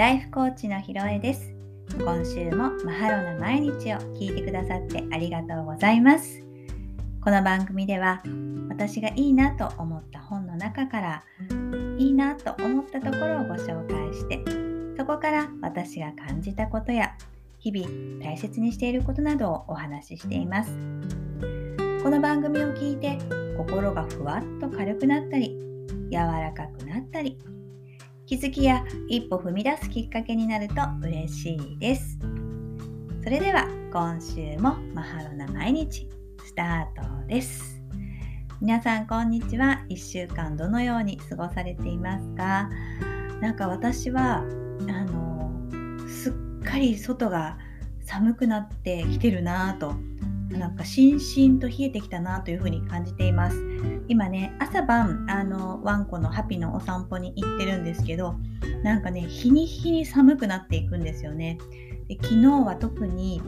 ライフコーチのひろえです。今週もマハロな毎日を聞いてくださってありがとうございます。この番組では私がいいなと思った本の中からいいなと思ったところをご紹介してそこから私が感じたことや日々大切にしていることなどをお話ししています。この番組を聞いて心がふわっと軽くなったり柔らかくなったり気づきや一歩踏み出すきっかけになると嬉しいです。それでは今週もマハロな毎日スタートです。皆さんこんにちは。1週間どのように過ごされていますか？なんか私はあのすっかり外が寒くなってきてるなぁとなんかしんしんと冷えてきたなというふうに感じています。今ね、朝晩、あの、ワンコのハピのお散歩に行ってるんですけど、なんかね、日に日に寒くなっていくんですよね。で昨日は特に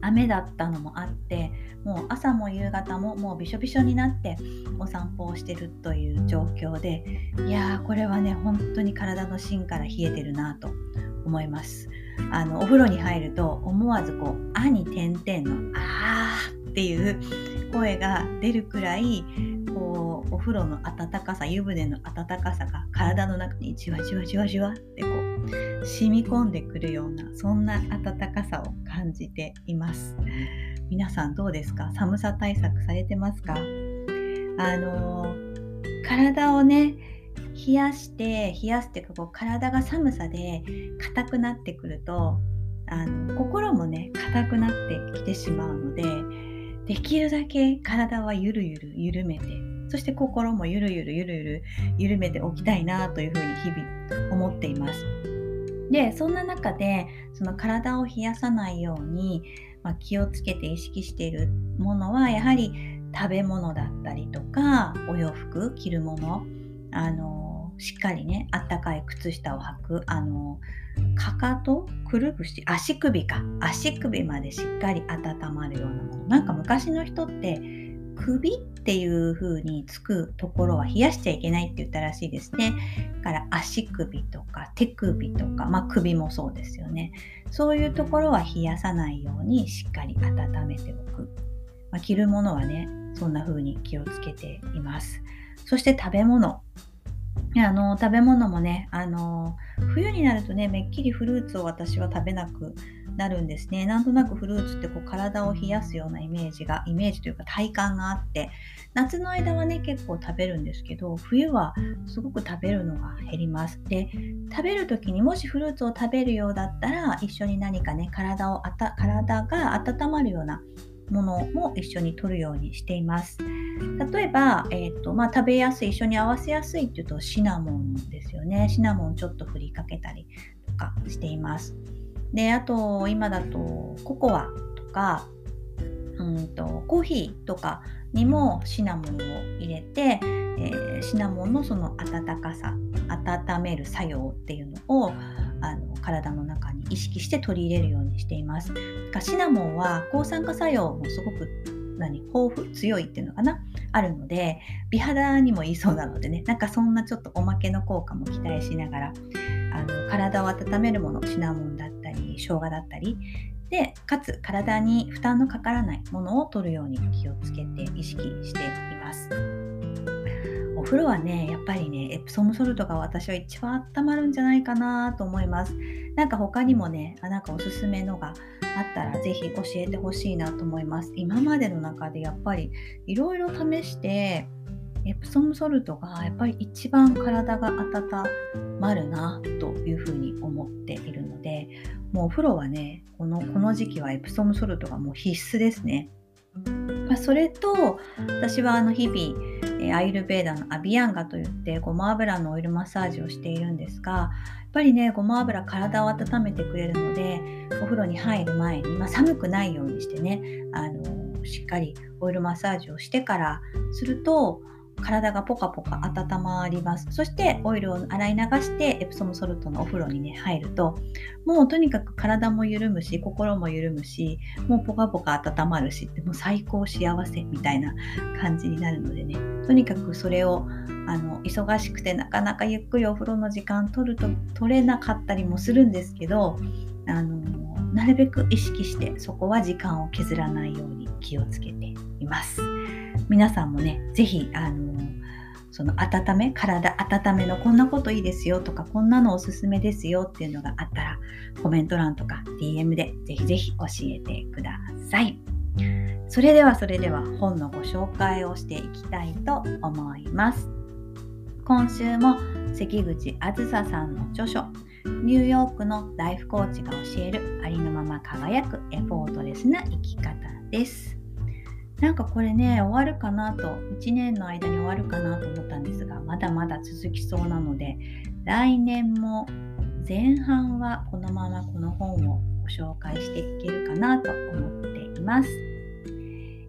雨だったのもあってもう朝も夕方ももうびしょびしょになってお散歩をしてるという状況でいやーこれはね本当に体の芯から冷えてるなと思いますあのお風呂に入ると思わずこう「あ」に点々の「あー」っていう声が出るくらいこうお風呂の温かさ湯船の温かさが体の中にじわじわじわじわってこう染み込んでくるようなそんな温かさを感じています皆さんどうですか寒さ対策されてますかあの体をね冷やして冷やすっていうかこう体が寒さで硬くなってくるとあの心もね硬くなってきてしまうのでできるだけ体はゆるゆる緩めてそして心もゆるゆるゆるゆる緩めておきたいなというふうに日々思っています。でそんな中でその体を冷やさないように、まあ、気をつけて意識しているものはやはり食べ物だったりとかお洋服着るものあのしっかりねあったかい靴下を履くあのかかとくるぶし足首か足首までしっかり温まるようなものなんか昔の人って首っていう風につくところは冷やしちゃいけないって言ったらしいですね。だから足首とか手首とか、まあ、首もそうですよね。そういうところは冷やさないようにしっかり温めておく。まあ、着るものはね、そんな風に気をつけています。そして食べ物。あの食べ物もねあの冬になるとねめっきりフルーツを私は食べなくなるんですね。なんとなくフルーツってこう体を冷やすようなイメージがイメージというか体感があって夏の間はね結構食べるんですけど冬はすごく食べるのが減ります。で食べる時にもしフルーツを食べるようだったら一緒に何かね体をあた体が温まるようなものも一緒に取るようにしています。例えば、えーとまあ、食べやすい、一緒に合わせやすいっていうとシナモンですよね。シナモンちょっと振りかけたりとかしています。で、あと今だとココアとか、うんとコーヒーとかにもシナモンを入れて、えー、シナモンのその温かさ温める作用っていうのをあの体の中に意識して取り入れるようにしています。シナモンは抗酸化作用もすごく何？豊富強いっていうのかな？あるので美肌にもいいそうなのでねなんかそんなちょっとおまけの効果も期待しながらあの体を温めるものシナモンだったり生姜だったりでかつ体に負担のかからないものを取るように気をつけて意識しています。風呂はね、やっぱりね、エプソムソルトが私は一番温まるんじゃないかなと思います。なんか他にもね、あなんかおすすめのがあったらぜひ教えてほしいなと思います。今までの中でやっぱりいろいろ試して、エプソムソルトがやっぱり一番体が温まるなというふうに思っているので、もうお風呂はね、このこの時期はエプソムソルトがもう必須ですね。まあ、それと私はあの日々、アイルベーダのアビアンガといってごま油のオイルマッサージをしているんですがやっぱりねごま油体を温めてくれるのでお風呂に入る前に、まあ、寒くないようにしてねあのしっかりオイルマッサージをしてからすると体がポカポカ温まります。そしてオイルを洗い流してエプソムソルトのお風呂にね入るともうとにかく体も緩むし心も緩むしもうポカポカ温まるしもう最高幸せみたいな感じになるのでねとにかくそれをあの忙しくてなかなかゆっくりお風呂の時間取ると取れなかったりもするんですけどあのなるべく意識してそこは時間を削らないように気をつけています。皆さんもね是非あのその温め体温めのこんなこといいですよとかこんなのおすすめですよっていうのがあったらコメント欄とか DM でぜひぜひ教えてください。それではそれでは本のご紹介をしていきたいと思います。今週も関口あずささんの著書ニューヨークのライフコーチが教えるありのまま輝くエフォートレスな生き方です。なんかこれね終わるかなと1年の間に終わるかなと思ったんですがまだまだ続きそうなので来年も前半はこのままこの本をご紹介していけるかなと思っています。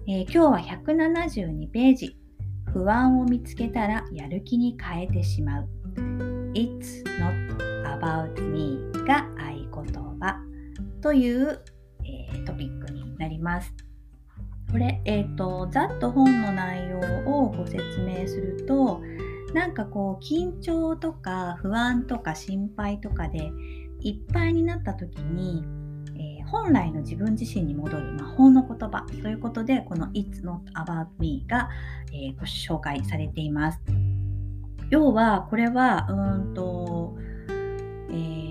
えー、今日は172ページ不安を見つけたらやる気に変えてしまう It's not about me が合言葉という、えー、トピックになります。これ、えっ、ー、と、ざっと本の内容をご説明すると、なんかこう、緊張とか不安とか心配とかでいっぱいになった時に、えー、本来の自分自身に戻る魔法の言葉ということで、この It's not about me が、えー、ご紹介されています。要は、これは、うんと、えー、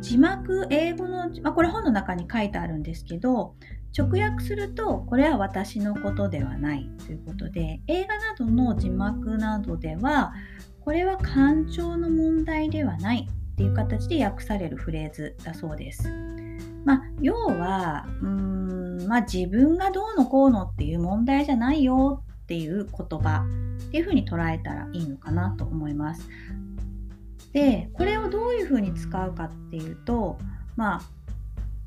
字幕、英語の、まあ、これ本の中に書いてあるんですけど、直訳するとこれは私のことではないということで映画などの字幕などではこれは感情の問題ではないっていう形で訳されるフレーズだそうです。まあ、要はうーん、まあ、自分がどうのこうのっていう問題じゃないよっていう言葉っていうふうに捉えたらいいのかなと思います。でこれをどういうふうに使うかっていうとまあ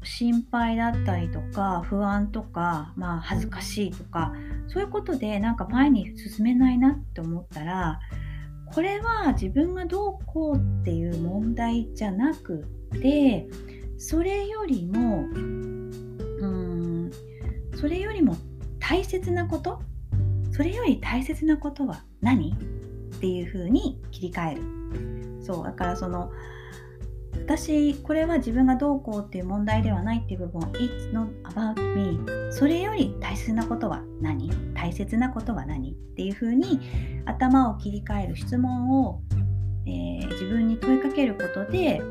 心配だったりとか不安とか、まあ、恥ずかしいとかそういうことでなんか前に進めないなって思ったらこれは自分がどうこうっていう問題じゃなくてそれよりもうんそれよりも大切なこと？それより大切なことは何？っていうふうに切り替える。そうだからその私これは自分がどうこうっていう問題ではないっていう部分 It's not about me それより大切なことは何？大切なことは何？っていうふうに頭を切り替える質問を、えー、自分に問いかけることで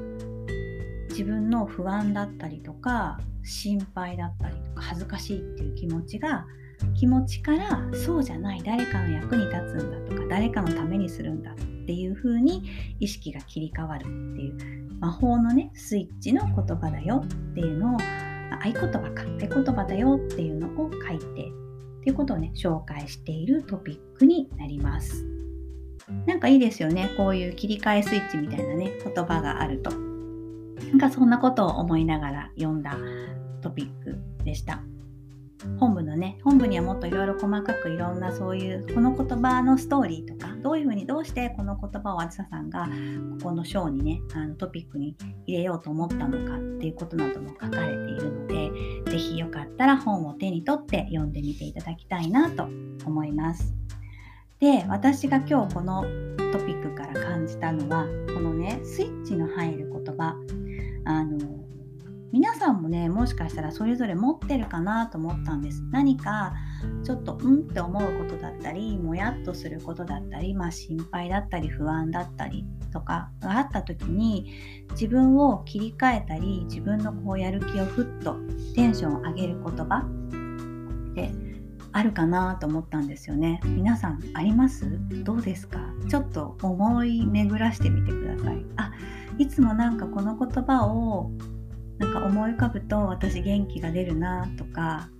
自分の不安だったりとか心配だったりとか恥ずかしいっていう気持ちが気持ちからそうじゃない誰かの役に立つんだとか誰かのためにするんだっていう風に意識が切り替わるっていう魔法のねスイッチの言葉だよっていうのを合言葉か合言葉だよっていうのを書いてっていうことをね紹介しているトピックになります。なんかいいですよねこういう切り替えスイッチみたいなね言葉があると。なんかそんなことを思いながら読んだトピックでした。本部のね本部にはもっといろいろ細かくいろんなそういうこの言葉のストーリーとかどういうふうにどうしてこの言葉をあずささんがここの章にねあのトピックに入れようと思ったのかっていうことなども書かれているので是非よかったら本を手に取って読んでみていただきたいなと思います。で私が今日このトピックから感じたのはこのねスイッチの入る言葉あの皆さんもねもしかしたらそれぞれ持ってるかなと思ったんです。何かちょっとうんって思うことだったりもやっとすることだったり、まあ、心配だったり不安だったりとかがあった時に自分を切り替えたり自分のこうやる気をふっとテンションを上げる言葉ってあるかなと思ったんですよね。皆さんあります？どうですか？ちょっと思い巡らしてみてください。あいつもなんかこの言葉をなんか思い浮かぶと私元気が出るなとか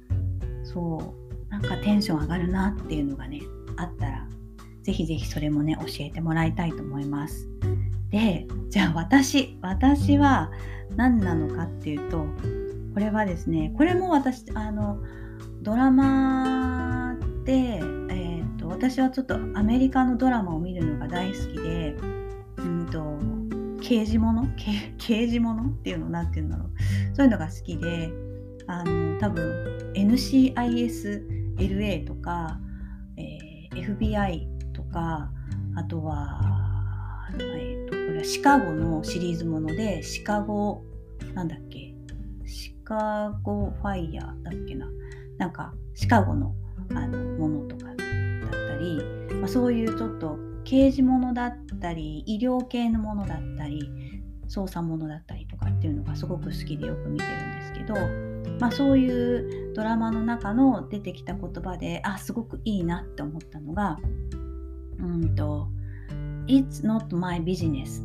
そうなんかテンション上がるなっていうのがねあったらぜひぜひそれもね教えてもらいたいと思います。でじゃあ私私は何なのかっていうとこれはですねこれも私あのドラマで、えーと、と私はちょっとアメリカのドラマを見るのが大好きで刑事物刑事物っていうの何て言うんだろう。そういうのが好きであの多分 NCISLA とか、えー、FBI とかあとは、えー、とこれはシカゴのシリーズものでシカゴなんだっけ？シカゴファイヤーだっけな？なんかシカゴのあのものとかだったり、まあ、そういうちょっと刑事ものだったり医療系のものだったり捜査ものだったりとかっていうのがすごく好きでよく見てるんですけど、まあ、そういうドラマの中の出てきた言葉であすごくいいなって思ったのがうんと It's not my business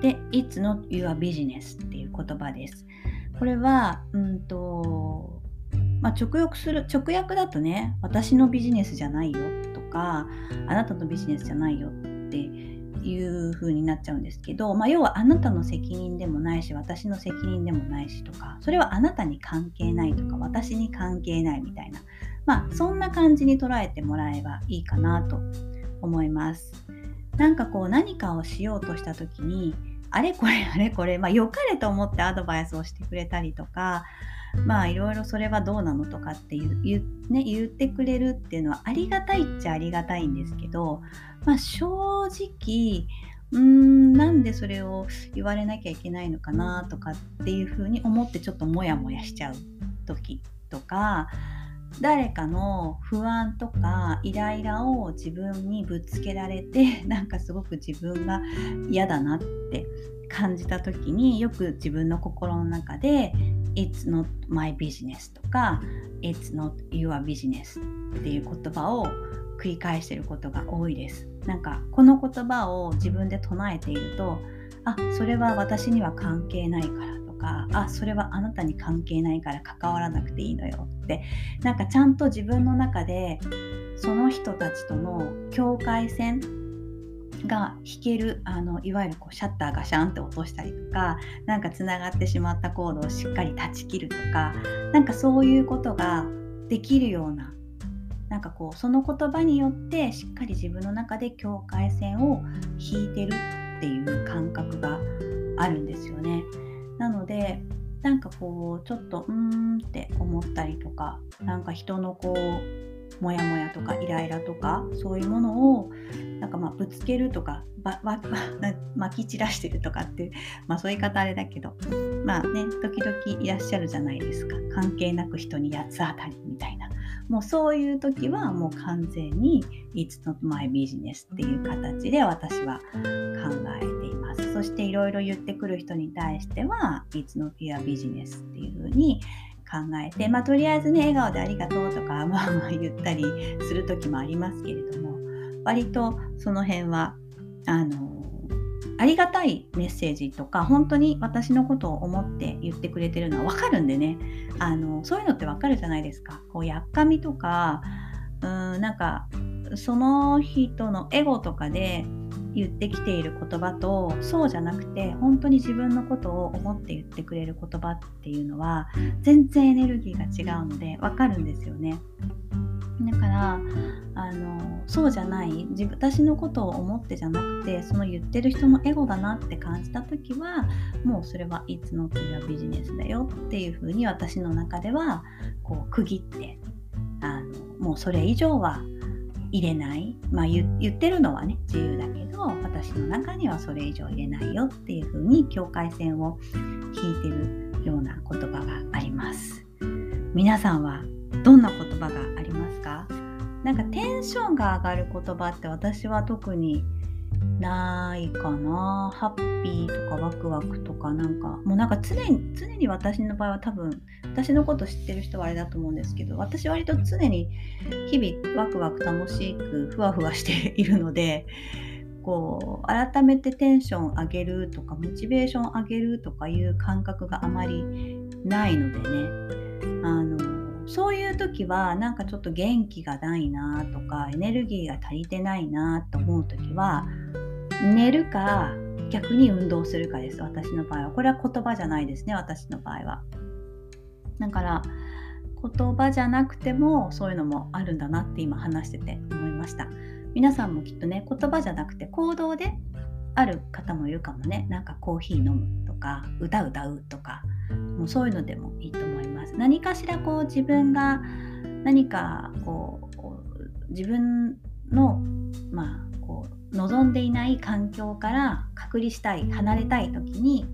で It's not your business っていう言葉です。これはうんとまあ、直訳する直訳だとね私のビジネスじゃないよかあなたのビジネスじゃないよっていう風になっちゃうんですけど、まあ、要はあなたの責任でもないし私の責任でもないしとかそれはあなたに関係ないとか私に関係ないみたいなまあそんな感じに捉えてもらえばいいかなと思います。なんかこう何かをしようとした時にあれこれあれこれ、まあ、良かれと思ってアドバイスをしてくれたりとかまあいろいろそれはどうなのとかって言言,、ね、言ってくれるっていうのはありがたいっちゃありがたいんですけど、まあ、正直うーんなんでそれを言われなきゃいけないのかなとかっていうふうに思ってちょっとモヤモヤしちゃう時とか誰かの不安とかイライラを自分にぶつけられて なんかすごく自分が嫌だなって感じた時によく自分の心の中で It's not my business とか It's not your business っていう言葉を繰り返してることが多いです。なんかこの言葉を自分で唱えているとあそれは私には関係ないからとかあそれはあなたに関係ないから関わらなくていいのよってなんかちゃんと自分の中でその人たちとの境界線が引けるあのいわゆるこうシャッターがシャンって落としたりとかなんかつながってしまったコードをしっかり断ち切るとかなんかそういうことができるようななんかこうその言葉によってしっかり自分の中で境界線を引いてるっていう感覚があるんですよね。なのでなんかこうちょっとうーんって思ったりとかなんか人のこうモヤモヤとかイライラとかそういうものをなんかまあぶつけるとかばばまき散らしてるとかってまあそういう言い方あれだけどまあね時々いらっしゃるじゃないですか。関係なく人に八つ当たりみたいな。もうそういう時はもう完全に It's not my business っていう形で私は考えています。そしていろいろ言ってくる人に対しては It's not your business っていうふうに考えて、まあ、とりあえずね笑顔でありがとうとか まあまあ言ったりする時もありますけれども割とその辺はあのありがたいメッセージとか本当に私のことを思って言ってくれてるのは分かるんでねあのそういうのって分かるじゃないですか。こうやっかみとかうーんなんかその人のエゴとかで言ってきている言葉とそうじゃなくて本当に自分のことを思って言ってくれる言葉っていうのは全然エネルギーが違うので分かるんですよね。だからあのそうじゃない自私のことを思ってじゃなくてその言ってる人のエゴだなって感じた時はもうそれはいつの次はビジネスだよっていうふうに私の中ではこう区切ってあのもうそれ以上は入れない、まあ、言ってるのはね自由だけど私の中にはそれ以上入れないよっていうふうに境界線を引いてるような言葉があります。皆さんはどんな言葉がありますか？なんかテンションが上がる言葉って私は特にないかな。ハッピーとかワクワクとかなんかもうなんか常に常に私の場合は多分私のこと知ってる人はあれだと思うんですけど私割と常に日々ワクワク楽しくふわふわしているのでこう改めてテンション上げるとかモチベーション上げるとかいう感覚があまりないのでね。あのそういう時はなんかちょっと元気がないなとかエネルギーが足りてないなと思う時は寝るか逆に運動するかです私の場合は。これは言葉じゃないですね私の場合は。だから言葉じゃなくてもそういうのもあるんだなって今話してて思いました。皆さんもきっとね言葉じゃなくて行動である方もいるかもね。なんかコーヒー飲むとか歌歌うとかもうそういうのでもいいと思います何かしらこう自分が何かこう自分のまあこう望んでいない環境から隔離したい離れたい時に、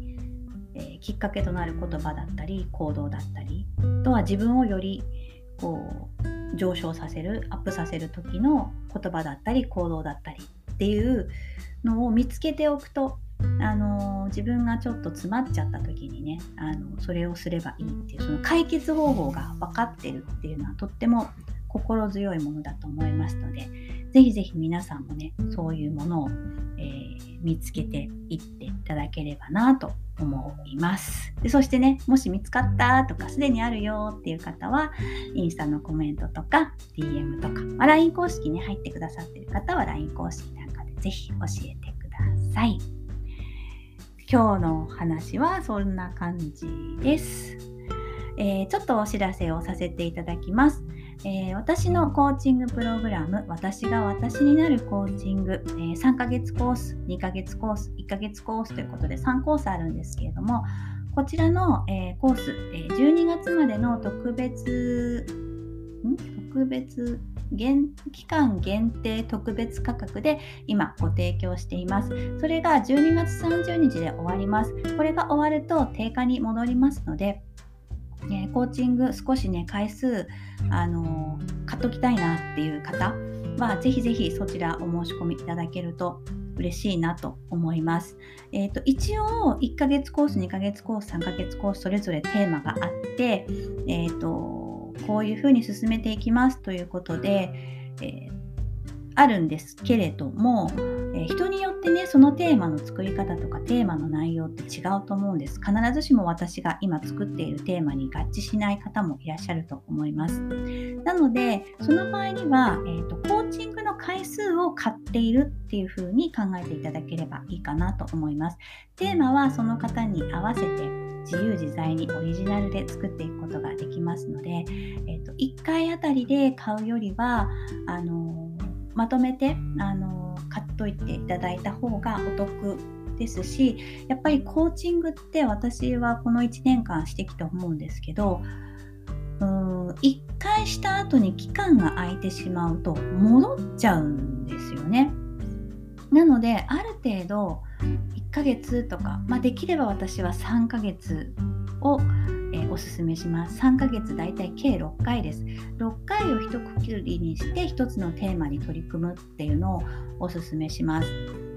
えー、きっかけとなる言葉だったり行動だったりとは自分をよりこう上昇させるアップさせる時の言葉だったり行動だったりっていうのを見つけておくとあの自分がちょっと詰まっちゃった時にねあのそれをすればいいっていうその解決方法が分かってるっていうのはとっても心強いものだと思いますのでぜひぜひ皆さんもねそういうものを、えー、見つけていっていただければなと思います。でそしてねもし見つかったとかすでにあるよっていう方はインスタのコメントとか DM とか、まあ、LINE 公式に入ってくださってる方は LINE 公式なんかでぜひ教えてください。今日のお話はそんな感じです、えー、ちょっとお知らせをさせていただきます。えー、私のコーチングプログラム、私が私になるコーチング、えー、3ヶ月コース、2ヶ月コース、1ヶ月コースということで3コースあるんですけれども、こちらの、えー、コース、え12月までの特別、特別期間限定特別価格で今ご提供しています。それが12月30日で終わります。これが終わると定価に戻りますので、えコーチング少しね回数あの買っときたいなっていう方はぜひぜひそちらお申し込みいただけると嬉しいなと思います。えーと、一応1ヶ月コース2ヶ月コース3ヶ月コースそれぞれテーマがあって、えーと、こういうふうに進めていきますということで、えー、あるんですけれども、え人によってねそのテーマの作り方とかテーマの内容って違うと思うんです。必ずしも私が今作っているテーマに合致しない方もいらっしゃると思います。なのでその場合には、えーと、コーチングの回数を買っているっていう風に考えていただければいいかなと思います。テーマはその方に合わせて自由自在にオリジナルで作っていくことができますので、えーと、1回あたりで買うよりはあのまとめてあの買っといていただいた方がお得ですしやっぱりコーチングって私はこの1年間してきて思うんですけどうん1回した後に期間が空いてしまうと戻っちゃうんですよね。なのである程度ヶ月とか、まあ、できれば私は3ヶ月をえー、おすすめします。3ヶ月だいたい計6回です。6回を一区切りにして1つのテーマに取り組むっていうのをおすすめします。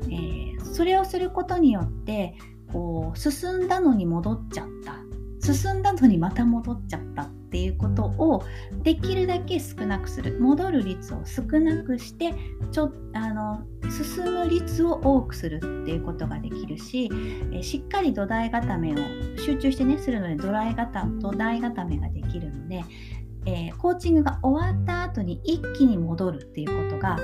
えー、それをすることによってこう進んだのに戻っちゃった進んだのにまた戻っちゃったっていうことをできるだけ少なくする戻る率を少なくしてちょあの進む率を多くするっていうことができるし、えしっかり土台固めを集中してねするので土台固土台固めができるので、えー、コーチングが終わった後に一気に戻るっていうことが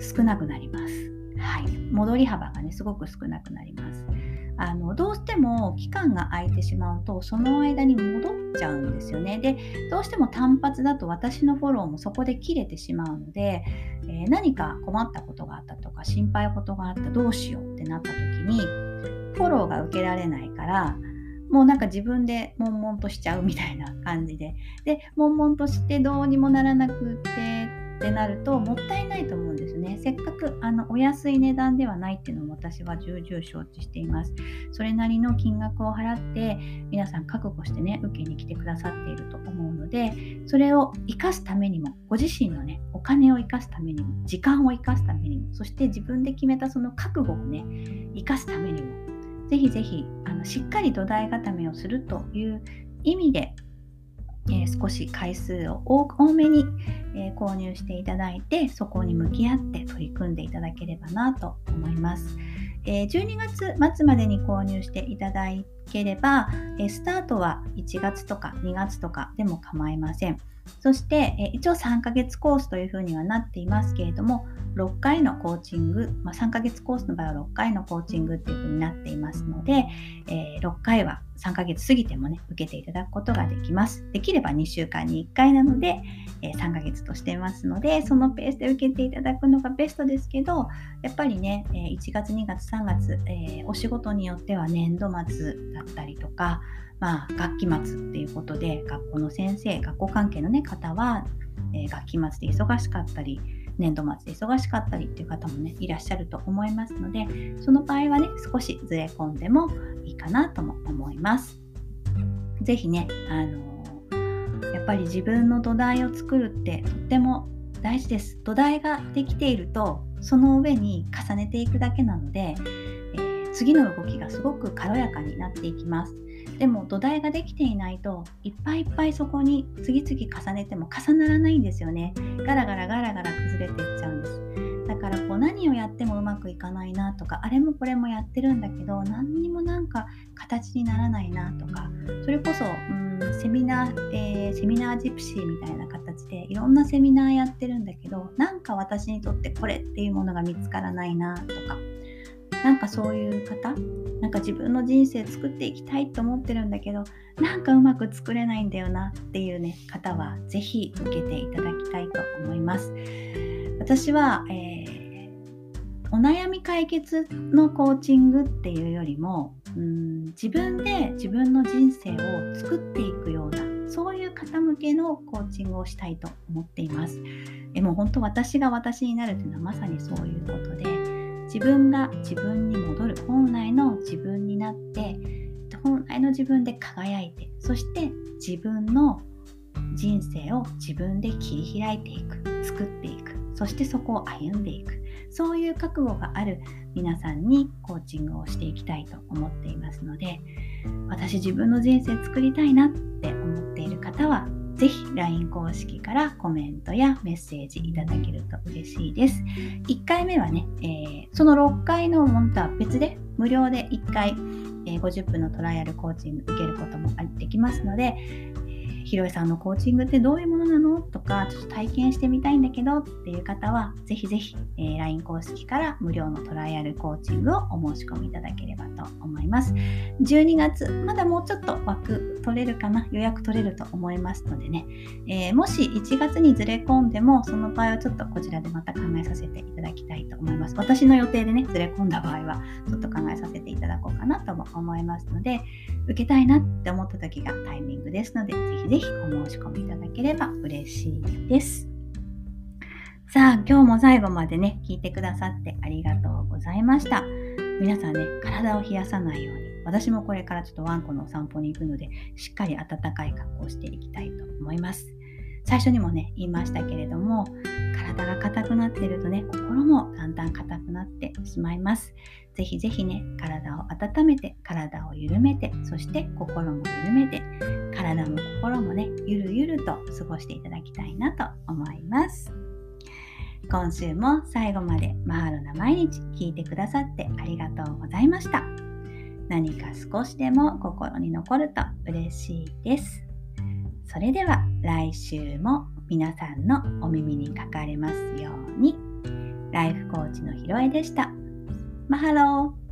少なくなります。はい、戻り幅がねすごく少なくなります。あのどうしても期間が空いてしまうとその間に戻っちゃうんですよね。でどうしても単発だと私のフォローもそこで切れてしまうので、えー、何か困ったことがあったとか心配事があったどうしようってなった時にフォローが受けられないからもうなんか自分で悶々としちゃうみたいな感じでで悶々としてどうにもならなくてってなるともったいないと思うんですね。せっかくあのお安い値段ではないっていうのも私は重々承知しています。それなりの金額を払って皆さん覚悟してね受けに来てくださっていると思うのでそれを生かすためにもご自身のねお金を生かすためにも時間を生かすためにもそして自分で決めたその覚悟をね生かすためにもぜひぜひあのしっかり土台固めをするという意味でえー、少し回数を多めに、えー、購入していただいてそこに向き合って取り組んでいただければなと思います。えー、12月末までに購入していただければ、えスタートは1月とか2月とかでも構いません。そして、え一応3ヶ月コースというふうにはなっていますけれども、6回のコーチング、まあ、3ヶ月コースの場合は6回のコーチングっていうふうになっていますので、えー、6回は3ヶ月過ぎてもね、受けていただくことができます。できれば2週間に1回なので、えー、3ヶ月としてますので、そのペースで受けていただくのがベストですけど、やっぱりね、え1月、2月、3月、えー、お仕事によっては年度末だったりとか、まあ、学期末っていうことで学校の先生学校関係の、ね、方は、えー、学期末で忙しかったり年度末で忙しかったりっていう方もねいらっしゃると思いますのでその場合はね少しずれ込んでもいいかなとも思います。ぜひねあのやっぱり自分の土台を作るってとっても大事です。土台ができているとその上に重ねていくだけなので、えー、次の動きがすごく軽やかになっていきます。でも土台ができていないといっぱいいっぱいそこに次々重ねても重ならないんですよね。ガラガラガラガラ崩れていっちゃうんです。だからこう何をやってもうまくいかないなとかあれもこれもやってるんだけど何にもなんか形にならないなとかそれこそうんセミナー、えー、セミナージプシーみたいな形でいろんなセミナーやってるんだけどなんか私にとってこれっていうものが見つからないなとか。なんかそういう方なんか自分の人生作っていきたいと思ってるんだけどなんかうまく作れないんだよなっていうね方は是非受けていただきたいと思います私は、えー、お悩み解決のコーチングっていうよりもうん自分で自分の人生を作っていくようなそういう方向けのコーチングをしたいと思っています。えもう本当私が私になるというのはまさにそういうことで自分が自分に戻る本来の自分になって本来の自分で輝いてそして自分の人生を自分で切り開いていく作っていくそしてそこを歩んでいく。そういう覚悟がある皆さんにコーチングをしていきたいと思っていますので私自分の人生作りたいなって思っている方はぜひ LINE 公式からコメントやメッセージいただけると嬉しいです。1回目はね、えー、その6回のものとは別で無料で1回、えー、50分のトライアルコーチング受けることもできますので、ひろえさんのコーチングってどういうものなの？とか、ちょっと体験してみたいんだけどっていう方は、ぜひぜひ、えー、LINE 公式から無料のトライアルコーチングをお申し込みいただければと思います。12月、まだもうちょっと枠取れるかな、予約取れると思いますのでね、えー、もし1月にずれ込んでも、その場合はちょっとこちらでまた考えさせていただきたいと思います。私の予定でね、ずれ込んだ場合は、ちょっと考えさせていただこうかなとも思いますので、受けたいなって思った時がタイミングですので、ぜひぜひぜひお申し込みいただければ嬉しいです。さあ、今日も最後までね、聞いてくださってありがとうございました。皆さんね、体を冷やさないように、私もこれからちょっとワンコのお散歩に行くので、しっかり暖かい格好をしていきたいと思います。最初にもね、言いましたけれども、体が硬くなっているとね、心もだんだん硬くなってしまいます。ぜひぜひね、体を温めて、体を緩めて、そして心も緩めて、体も心もね、ゆるゆると過ごしていただきたいなと思います。今週も最後までマハロな毎日聞いてくださってありがとうございました。何か少しでも心に残ると嬉しいです。それでは来週も皆さんのお耳にかかれますように。ライフコーチのひろえでした。マハロー